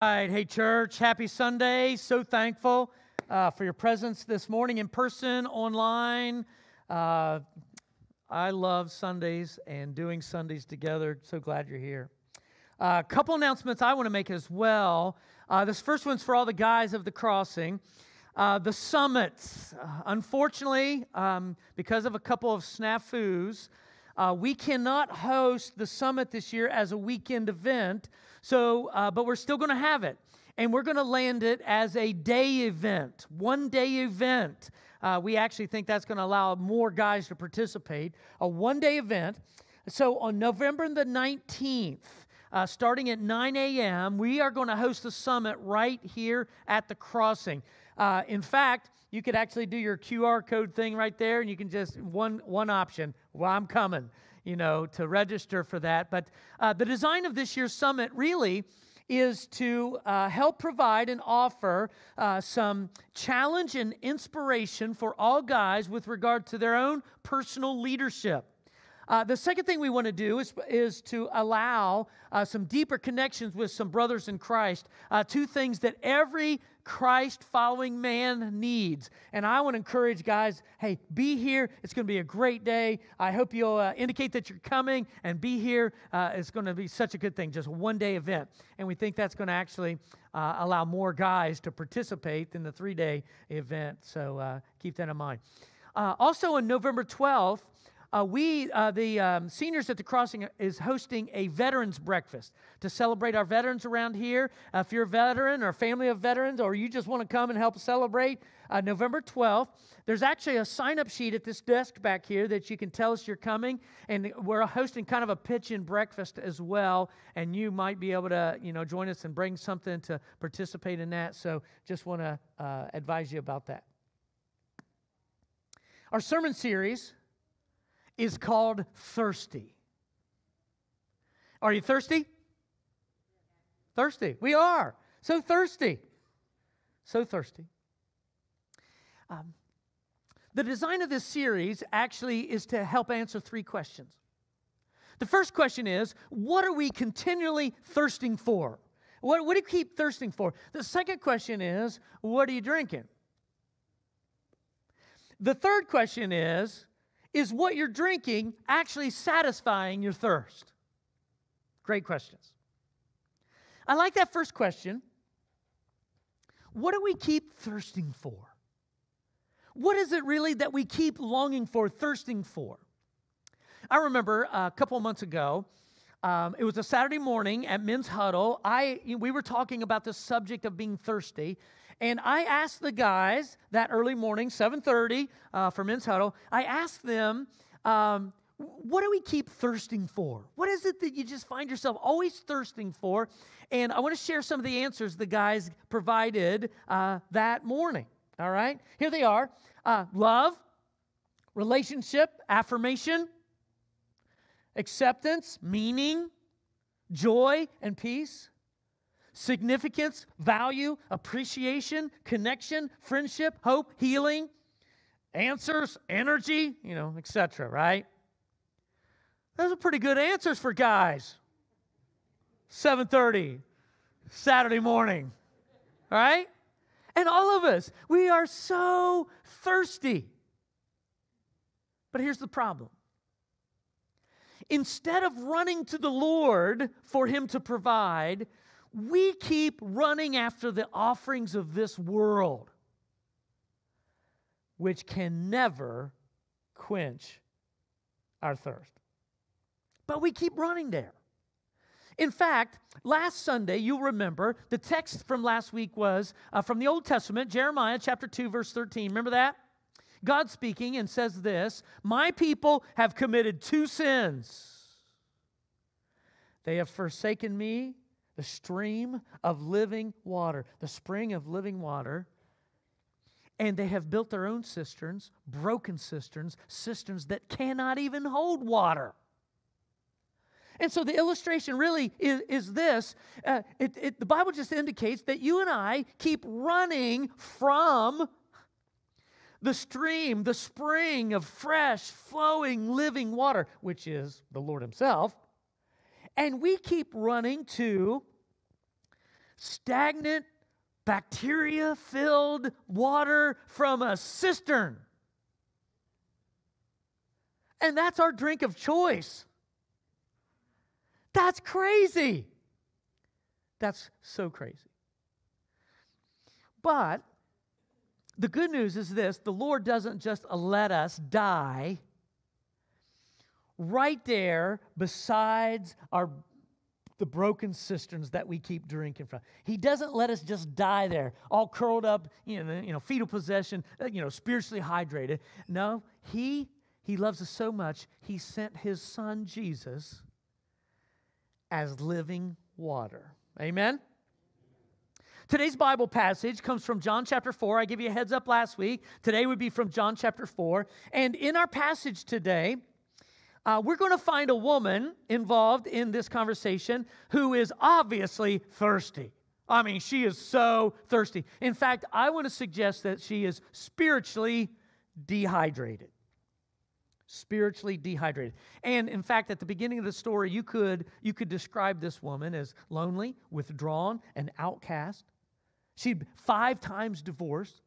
right, hey, church, happy Sunday. So thankful uh, for your presence this morning in person, online. Uh, I love Sundays and doing Sundays together. So glad you're here. A uh, couple announcements I want to make as well. Uh, this first one's for all the guys of the crossing. Uh, the summits. Uh, unfortunately, um, because of a couple of snafus, uh, we cannot host the summit this year as a weekend event, so uh, but we're still going to have it, and we're going to land it as a day event, one day event. Uh, we actually think that's going to allow more guys to participate. A one day event. So on November the 19th, uh, starting at 9 a.m., we are going to host the summit right here at the crossing. Uh, in fact, you could actually do your QR code thing right there, and you can just one one option. Well, I'm coming, you know, to register for that. But uh, the design of this year's summit really is to uh, help provide and offer uh, some challenge and inspiration for all guys with regard to their own personal leadership. Uh, the second thing we want to do is, is to allow uh, some deeper connections with some brothers in Christ. Uh, two things that every Christ following man needs. And I want to encourage guys hey, be here. It's going to be a great day. I hope you'll uh, indicate that you're coming and be here. Uh, it's going to be such a good thing, just one day event. And we think that's going to actually uh, allow more guys to participate in the three day event. So keep that in mind. also, on November 12th, uh, we, uh, the um, seniors at the crossing, is hosting a veterans breakfast to celebrate our veterans around here. Uh, if you're a veteran or family of veterans, or you just want to come and help celebrate, uh, November 12th, there's actually a sign up sheet at this desk back here that you can tell us you're coming. And we're hosting kind of a pitch in breakfast as well. And you might be able to, you know, join us and bring something to participate in that. So just want to uh, advise you about that. Our sermon series is called thirsty. Are you thirsty? Thirsty. We are. So thirsty. So thirsty. Um, the design of this series actually is to help answer three questions. The first question is what are we continually thirsting for? What, what do you keep thirsting for? The second question is what are you drinking? The third question is is what you're drinking actually satisfying your thirst? Great questions. I like that first question. What do we keep thirsting for? What is it really that we keep longing for, thirsting for? I remember a couple months ago, um, it was a Saturday morning at Men's Huddle. I, we were talking about the subject of being thirsty, and I asked the guys that early morning, 7:30 uh, for men's huddle. I asked them, um, "What do we keep thirsting for? What is it that you just find yourself always thirsting for?" And I want to share some of the answers the guys provided uh, that morning. All right, here they are: uh, love, relationship, affirmation, acceptance, meaning, joy, and peace significance, value, appreciation, connection, friendship, hope, healing, answers, energy, you know, etc., right? Those are pretty good answers for guys. 7:30 Saturday morning. right? And all of us, we are so thirsty. But here's the problem. Instead of running to the Lord for him to provide, we keep running after the offerings of this world, which can never quench our thirst. But we keep running there. In fact, last Sunday, you'll remember the text from last week was uh, from the Old Testament, Jeremiah chapter 2, verse 13. Remember that? God speaking and says this My people have committed two sins. They have forsaken me the stream of living water, the spring of living water. And they have built their own cisterns, broken cisterns, cisterns that cannot even hold water. And so the illustration really is, is this uh, it, it, the Bible just indicates that you and I keep running from the stream, the spring of fresh, flowing, living water, which is the Lord Himself. And we keep running to stagnant, bacteria filled water from a cistern. And that's our drink of choice. That's crazy. That's so crazy. But the good news is this the Lord doesn't just let us die right there besides our the broken cisterns that we keep drinking from. He doesn't let us just die there, all curled up, you know, you know fetal possession, uh, you know, spiritually hydrated. No, he he loves us so much, he sent his son Jesus as living water. Amen. Today's Bible passage comes from John chapter 4. I gave you a heads up last week. Today would be from John chapter 4. And in our passage today, uh, we're going to find a woman involved in this conversation who is obviously thirsty. I mean, she is so thirsty. In fact, I want to suggest that she is spiritually dehydrated. Spiritually dehydrated. And in fact, at the beginning of the story, you could, you could describe this woman as lonely, withdrawn, and outcast. She'd five times divorced.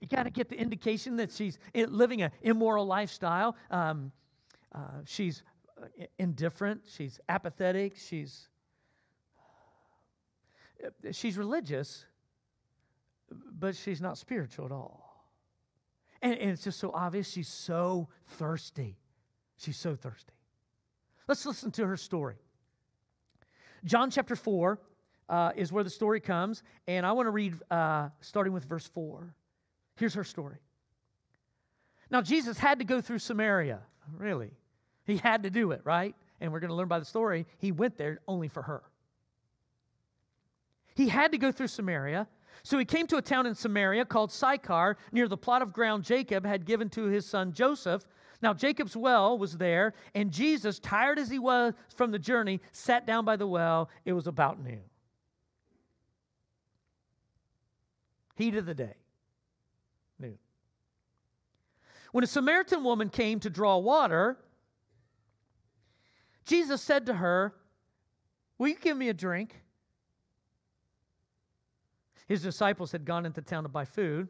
You got to get the indication that she's living an immoral lifestyle. Um, uh, she's uh, indifferent, she's apathetic, she's uh, she's religious, but she's not spiritual at all. And, and it's just so obvious she's so thirsty. She's so thirsty. Let's listen to her story. John chapter 4 uh, is where the story comes, and I want to read uh, starting with verse 4. Here's her story. Now, Jesus had to go through Samaria, really. He had to do it, right? And we're going to learn by the story, he went there only for her. He had to go through Samaria. So he came to a town in Samaria called Sychar, near the plot of ground Jacob had given to his son Joseph. Now, Jacob's well was there, and Jesus, tired as he was from the journey, sat down by the well. It was about noon. Heat of the day. Noon. When a Samaritan woman came to draw water, Jesus said to her, Will you give me a drink? His disciples had gone into town to buy food.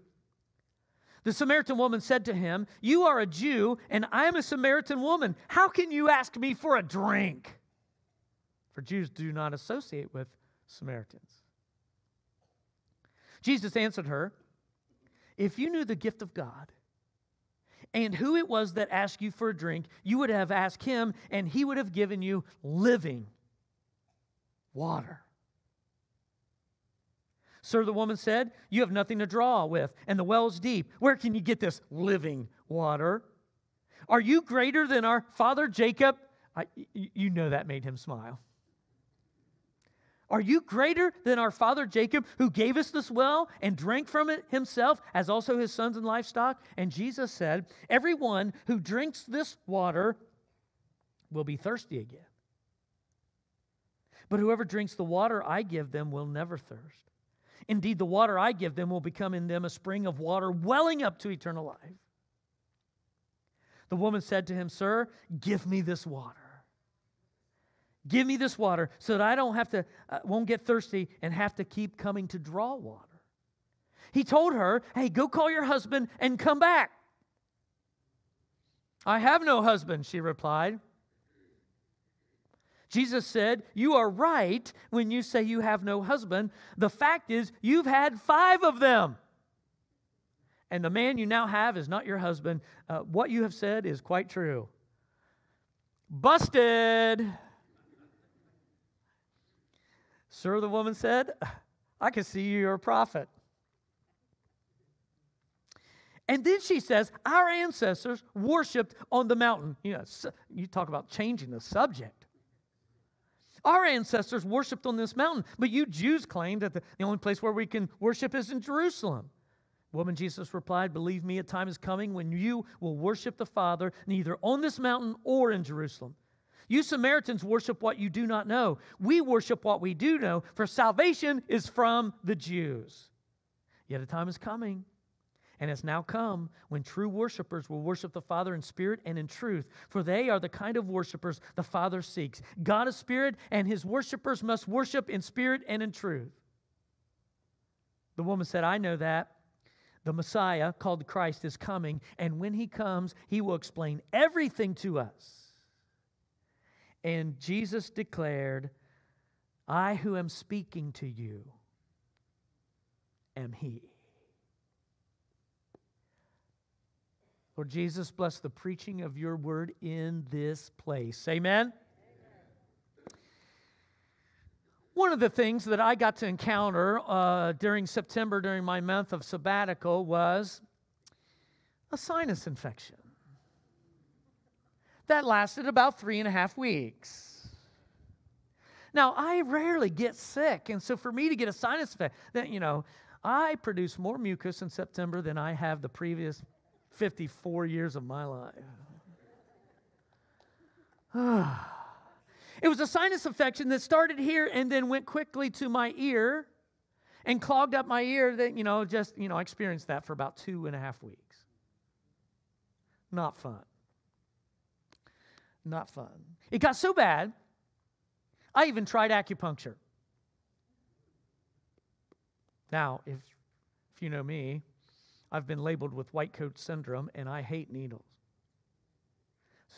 The Samaritan woman said to him, You are a Jew, and I am a Samaritan woman. How can you ask me for a drink? For Jews do not associate with Samaritans. Jesus answered her, If you knew the gift of God, and who it was that asked you for a drink, you would have asked him, and he would have given you living water. Sir, the woman said, You have nothing to draw with, and the well is deep. Where can you get this living water? Are you greater than our father Jacob? I, you know that made him smile. Are you greater than our father Jacob, who gave us this well and drank from it himself, as also his sons and livestock? And Jesus said, Everyone who drinks this water will be thirsty again. But whoever drinks the water I give them will never thirst. Indeed, the water I give them will become in them a spring of water welling up to eternal life. The woman said to him, Sir, give me this water Give me this water so that I don't have to, uh, won't get thirsty and have to keep coming to draw water. He told her, Hey, go call your husband and come back. I have no husband, she replied. Jesus said, You are right when you say you have no husband. The fact is, you've had five of them. And the man you now have is not your husband. Uh, what you have said is quite true. Busted. Sir, the woman said, I can see you're a prophet. And then she says, Our ancestors worshiped on the mountain. You know, you talk about changing the subject. Our ancestors worshiped on this mountain, but you Jews claim that the, the only place where we can worship is in Jerusalem. Woman, Jesus replied, Believe me, a time is coming when you will worship the Father neither on this mountain or in Jerusalem. You Samaritans worship what you do not know. We worship what we do know, for salvation is from the Jews. Yet a time is coming, and has now come, when true worshipers will worship the Father in spirit and in truth, for they are the kind of worshipers the Father seeks. God is spirit, and his worshipers must worship in spirit and in truth. The woman said, I know that. The Messiah, called Christ, is coming, and when he comes, he will explain everything to us. And Jesus declared, I who am speaking to you am he. Lord Jesus, bless the preaching of your word in this place. Amen. One of the things that I got to encounter uh, during September, during my month of sabbatical, was a sinus infection. That lasted about three and a half weeks. Now, I rarely get sick, and so for me to get a sinus infection, that you know, I produce more mucus in September than I have the previous 54 years of my life. It was a sinus infection that started here and then went quickly to my ear and clogged up my ear that, you know, just, you know, I experienced that for about two and a half weeks. Not fun. Not fun. It got so bad, I even tried acupuncture. Now, if, if you know me, I've been labeled with white coat syndrome and I hate needles.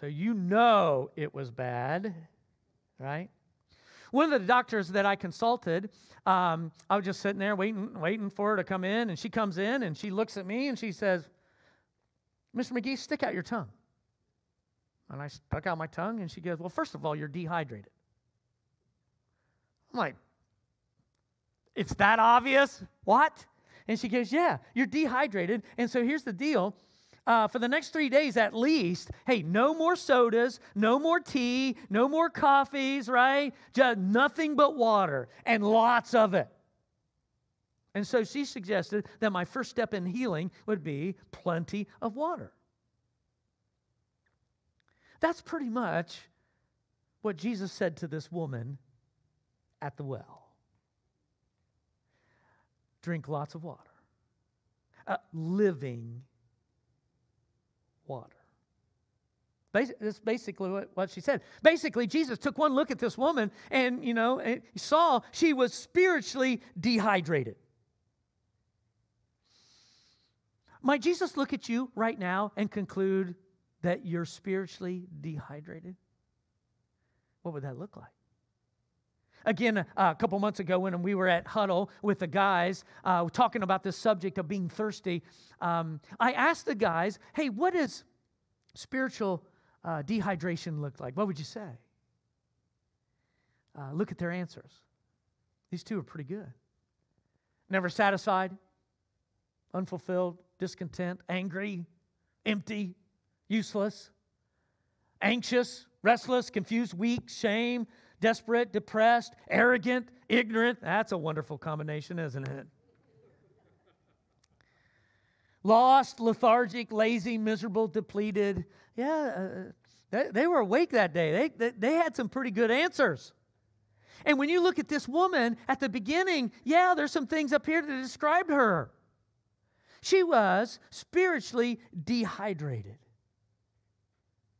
So you know it was bad right? One of the doctors that I consulted, um, I was just sitting there waiting, waiting for her to come in, and she comes in and she looks at me and she says, Mr. Magee, stick out your tongue. And I stuck out my tongue, and she goes, Well, first of all, you're dehydrated. I'm like, It's that obvious? What? And she goes, Yeah, you're dehydrated. And so here's the deal uh, for the next three days at least, hey, no more sodas, no more tea, no more coffees, right? Just nothing but water and lots of it. And so she suggested that my first step in healing would be plenty of water. That's pretty much what Jesus said to this woman at the well drink lots of water. Uh, living water. That's basically what, what she said. Basically, Jesus took one look at this woman and, you know, and saw she was spiritually dehydrated. Might Jesus look at you right now and conclude that you're spiritually dehydrated? What would that look like? Again, uh, a couple months ago, when we were at Huddle with the guys uh, talking about this subject of being thirsty, um, I asked the guys, hey, what does spiritual uh, dehydration look like? What would you say? Uh, look at their answers. These two are pretty good. Never satisfied, unfulfilled, discontent, angry, empty, useless, anxious, restless, confused, weak, shame, desperate, depressed, arrogant, ignorant. That's a wonderful combination, isn't it? Lost, lethargic, lazy, miserable, depleted. Yeah, uh, they, they, were awake that day. They, they, they had some pretty good answers. And when you look at this woman at the beginning, yeah, there's some things up here that describe her. She was spiritually dehydrated.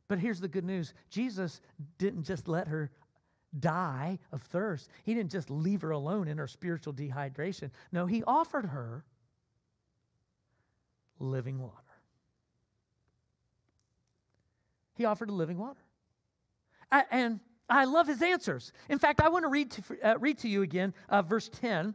But here's the good news Jesus didn't just let her die of thirst. He didn't just leave her alone in her spiritual dehydration. No, he offered her living water. He offered a living water. And I love his answers. In fact, I want to read to, uh, read to you again uh, verse 10.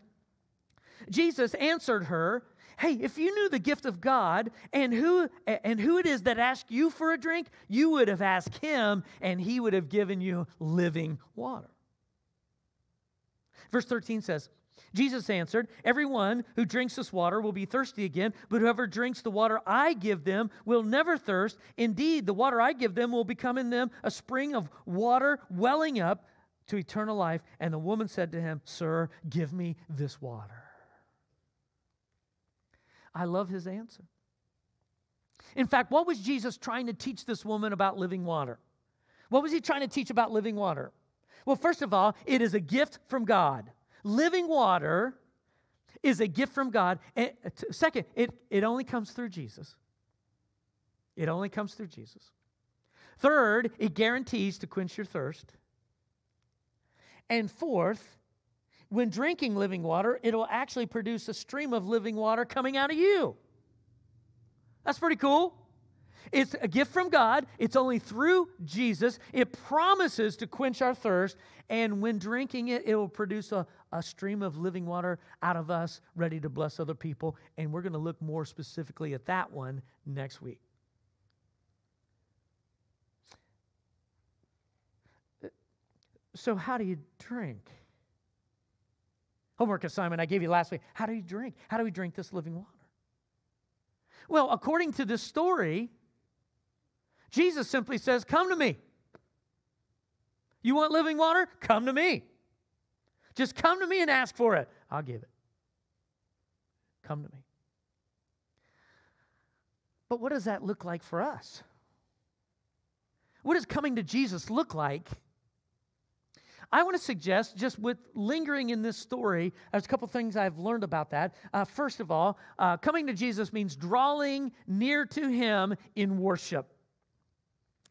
Jesus answered her, Hey, if you knew the gift of God and who and who it is that asked you for a drink, you would have asked him and he would have given you living water. Verse 13 says, Jesus answered, Everyone who drinks this water will be thirsty again, but whoever drinks the water I give them will never thirst. Indeed, the water I give them will become in them a spring of water welling up to eternal life. And the woman said to him, Sir, give me this water I love his answer. In fact, what was Jesus trying to teach this woman about living water? What was he trying to teach about living water? Well, first of all, it is a gift from God. Living water is a gift from God. And uh, second, it, it only comes through Jesus. It only comes through Jesus. Third, it guarantees to quench your thirst. And fourth, when drinking living water, it'll actually produce a stream of living water coming out of you. That's pretty cool. It's a gift from God. It's only through Jesus. It promises to quench our thirst. And when drinking it, it will produce a, a stream of living water out of us, ready to bless other people. And we're going to look more specifically at that one next week. So, how do you drink? Homework assignment I gave you last week. How do you drink? How do we drink this living water? Well, according to this story, Jesus simply says, Come to me. You want living water? Come to me. Just come to me and ask for it. I'll give it. Come to me. But what does that look like for us? What does coming to Jesus look like I want to suggest, just with lingering in this story, there's a couple things I've learned about that. Uh, first of all, uh, coming to Jesus means drawing near to Him in worship.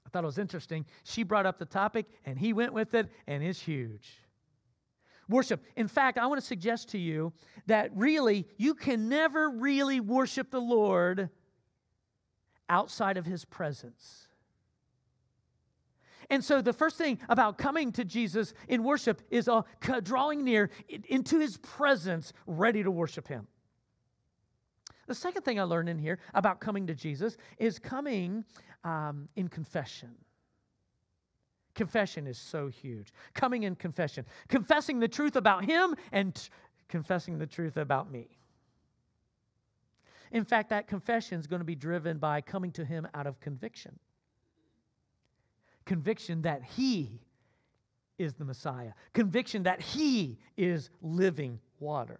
I thought it was interesting. She brought up the topic, and he went with it, and it's huge. Worship. In fact, I want to suggest to you that really, you can never really worship the Lord outside of His presence. And so, the first thing about coming to Jesus in worship is uh, drawing near into his presence, ready to worship him. The second thing I learned in here about coming to Jesus is coming um, in confession. Confession is so huge. Coming in confession, confessing the truth about him and t- confessing the truth about me. In fact, that confession is going to be driven by coming to him out of conviction conviction that He is the Messiah, conviction that He is living water.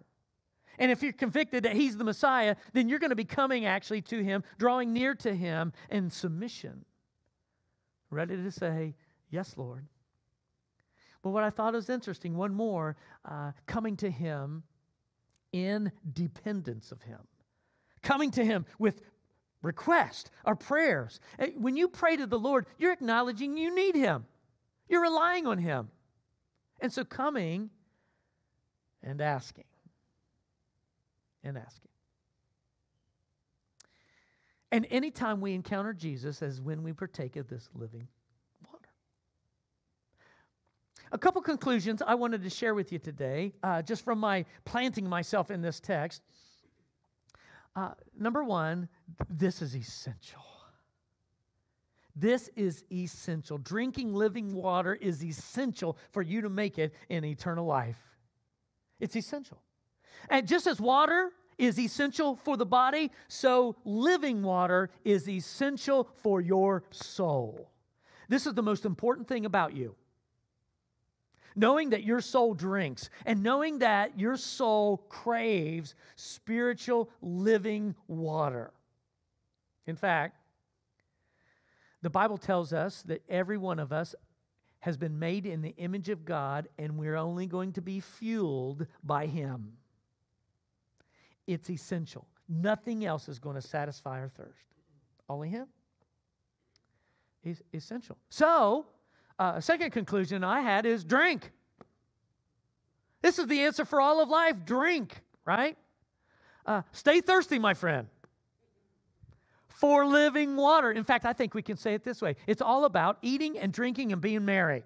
And if you're convicted that He's the Messiah, then you're going to be coming actually to Him, drawing near to Him in submission, ready to say, Yes, Lord. But what I thought was interesting, one more, uh, coming to Him in dependence of Him. Coming to Him with request, our prayers. When you pray to the Lord, you're acknowledging you need Him, you're relying on Him. And so coming and asking and asking. And anytime we encounter Jesus as when we partake of this living water. A couple conclusions I wanted to share with you today, uh, just from my planting myself in this text. Uh, number one, this is essential. This is essential. Drinking living water is essential for you to make it in eternal life. It's essential. And just as water is essential for the body, so living water is essential for your soul. This is the most important thing about you knowing that your soul drinks and knowing that your soul craves spiritual living water. In fact, the Bible tells us that every one of us has been made in the image of God and we're only going to be fueled by Him. It's essential. Nothing else is going to satisfy our thirst. Only Him. Is essential. So, uh, second conclusion I had is drink. This is the answer for all of life drink, right? Uh, stay thirsty, my friend, for living water. In fact, I think we can say it this way it's all about eating and drinking and being merry.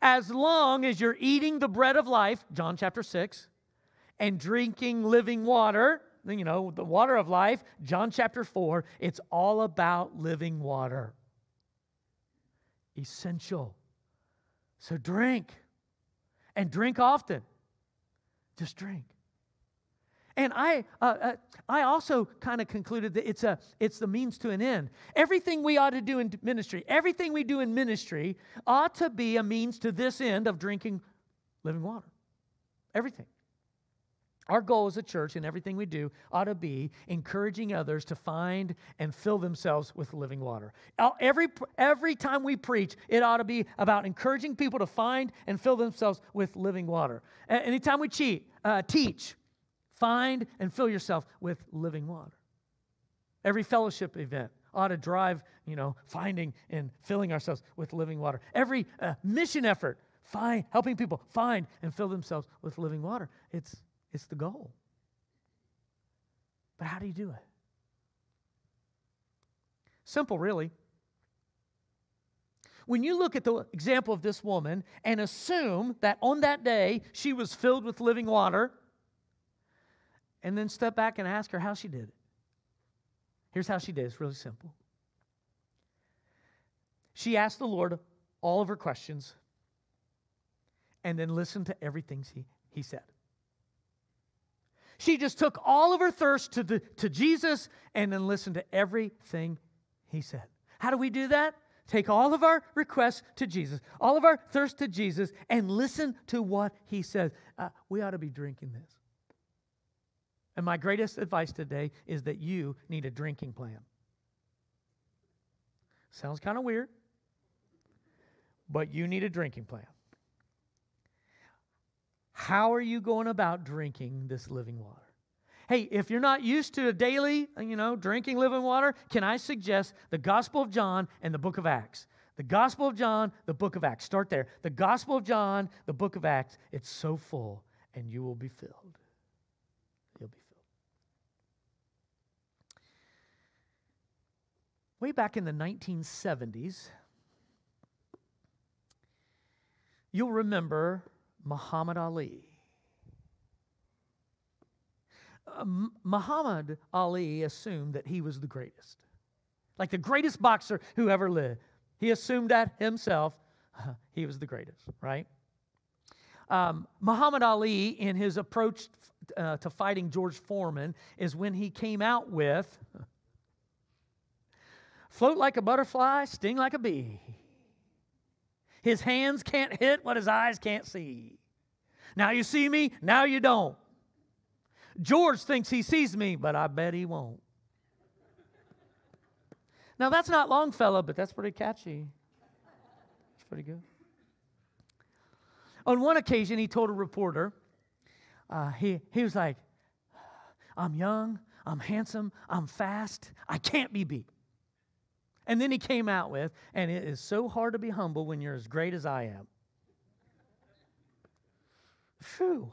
As long as you're eating the bread of life, John chapter 6, and drinking living water, you know, the water of life, John chapter 4, it's all about living water essential. So drink and drink often. Just drink. And I, uh, uh, I also kind of concluded that it's, a, it's the means to an end. Everything we ought to do in ministry, everything we do in ministry ought to be a means to this end of drinking living water. Everything. Our goal as a church and everything we do ought to be encouraging others to find and fill themselves with living water. Every, every time we preach, it ought to be about encouraging people to find and fill themselves with living water. Anytime we cheat, uh, teach, find and fill yourself with living water. Every fellowship event ought to drive, you know, finding and filling ourselves with living water. Every uh, mission effort find, helping people find and fill themselves with living water. It's, it's the goal. But how do you do it? Simple, really. When you look at the example of this woman and assume that on that day she was filled with living water, and then step back and ask her how she did it. Here's how she did it. it's really simple. She asked the Lord all of her questions and then listened to everything he, he said. She just took all of her thirst to, the, to Jesus and then listened to everything he said. How do we do that? Take all of our requests to Jesus, all of our thirst to Jesus, and listen to what he says. Uh, we ought to be drinking this. And my greatest advice today is that you need a drinking plan. Sounds kind of weird, but you need a drinking plan. How are you going about drinking this living water? Hey, if you're not used to a daily, you know, drinking living water, can I suggest the Gospel of John and the book of Acts? The Gospel of John, the book of Acts. Start there. The Gospel of John, the book of Acts. It's so full, and you will be filled. You'll be filled. Way back in the 1970s, you'll remember Muhammad Ali. Uh, Muhammad Ali assumed that he was the greatest, like the greatest boxer who ever lived. He assumed that himself. he was the greatest, right? Um, Muhammad Ali, in his approach uh, to fighting George Foreman, is when he came out with float like a butterfly, sting like a bee. His hands can't hit what his eyes can't see. Now you see me, now you don't. George thinks he sees me, but I bet he won't. Now that's not Longfellow, but that's pretty catchy. It's pretty good. On one occasion, he told a reporter, uh, he, he was like, I'm young, I'm handsome, I'm fast, I can't be beat. And then he came out with, and it is so hard to be humble when you're as great as I am. Phew.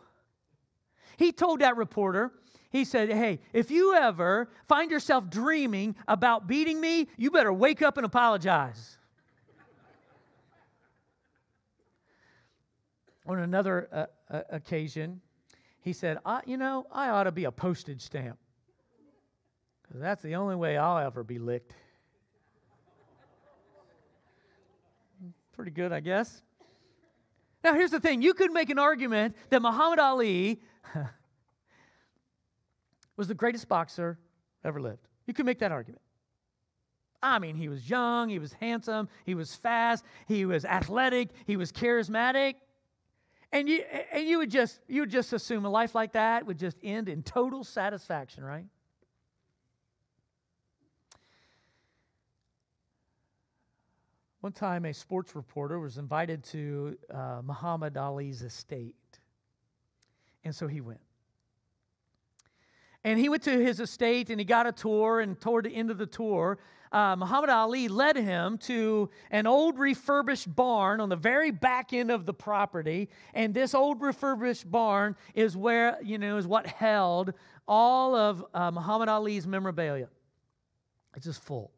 He told that reporter, he said, Hey, if you ever find yourself dreaming about beating me, you better wake up and apologize. On another uh, uh, occasion, he said, You know, I ought to be a postage stamp because that's the only way I'll ever be licked. Pretty good, I guess. Now, here's the thing you could make an argument that Muhammad Ali was the greatest boxer ever lived. You could make that argument. I mean, he was young, he was handsome, he was fast, he was athletic, he was charismatic. And you, and you would just you would just assume a life like that would just end in total satisfaction, right? One time, a sports reporter was invited to uh, Muhammad Ali's estate. And so he went. And he went to his estate and he got a tour. And toward the end of the tour, uh, Muhammad Ali led him to an old refurbished barn on the very back end of the property. And this old refurbished barn is where, you know, is what held all of uh, Muhammad Ali's memorabilia. It's just full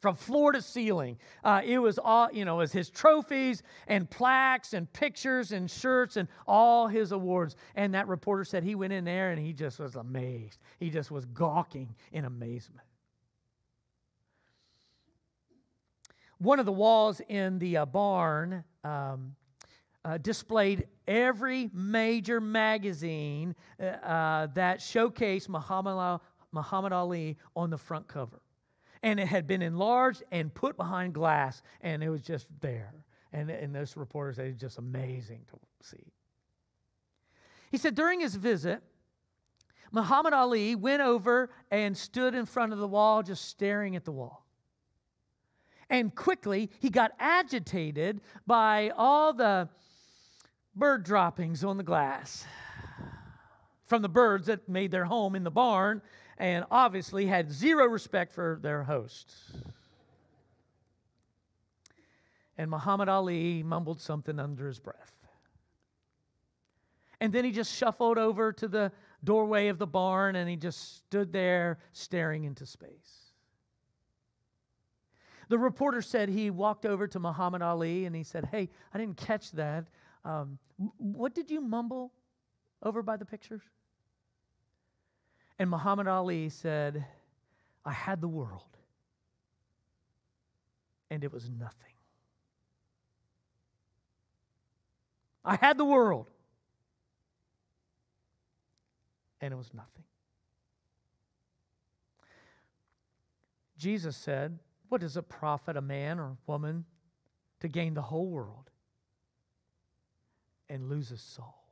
from floor to ceiling. Uh, it was all, you know, it was his trophies and plaques and pictures and shirts and all his awards. And that reporter said he went in there and he just was amazed. He just was gawking in amazement. One of the walls in the uh, barn um, uh, displayed every major magazine uh, uh that showcased Muhammad Ali on the front cover and it had been enlarged and put behind glass, and it was just there. And, and those reporters, they just amazing to see. He said during his visit, Muhammad Ali went over and stood in front of the wall, just staring at the wall. And quickly, he got agitated by all the bird droppings on the glass from the birds that made their home in the barn and obviously had zero respect for their hosts. And Muhammad Ali mumbled something under his breath. And then he just shuffled over to the doorway of the barn and he just stood there staring into space. The reporter said he walked over to Muhammad Ali and he said, Hey, I didn't catch that. Um, what did you mumble over by the pictures? And Muhammad Ali said, I had the world, and it was nothing. I had the world, and it was nothing. Jesus said, What does it profit a man or woman to gain the whole world and lose his soul?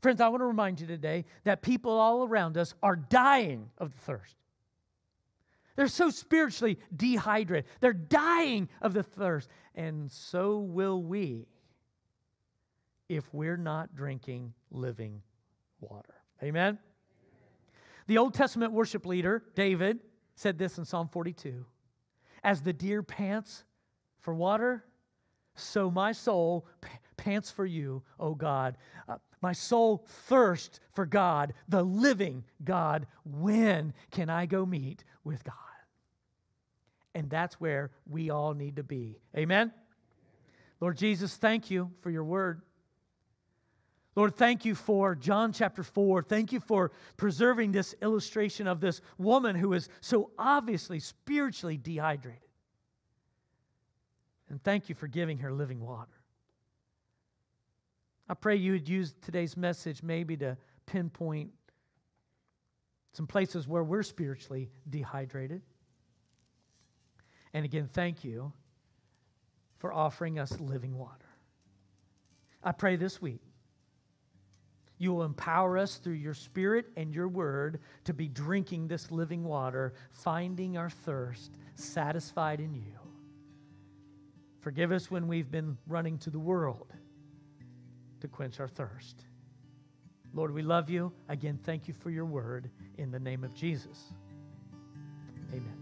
Friends, I want to remind you today that people all around us are dying of the thirst. They're so spiritually dehydrated. They're dying of the thirst. And so will we if we're not drinking living water. Amen? The Old Testament worship leader, David, said this in Psalm 42 As the deer pants for water, so my soul pants for you, O God. Uh, my soul thirsts for God, the living God. When can I go meet with God? And that's where we all need to be. Amen? Lord Jesus, thank you for your word. Lord, thank you for John chapter 4. Thank you for preserving this illustration of this woman who is so obviously spiritually dehydrated. And thank you for giving her living water. I pray you would use today's message maybe to pinpoint some places where we're spiritually dehydrated. And again, thank you for offering us living water. I pray this week you will empower us through your spirit and your word to be drinking this living water, finding our thirst, satisfied in you. Forgive us when we've been running to the world to quench our thirst. Lord, we love you. Again, thank you for your word in the name of Jesus. Amen.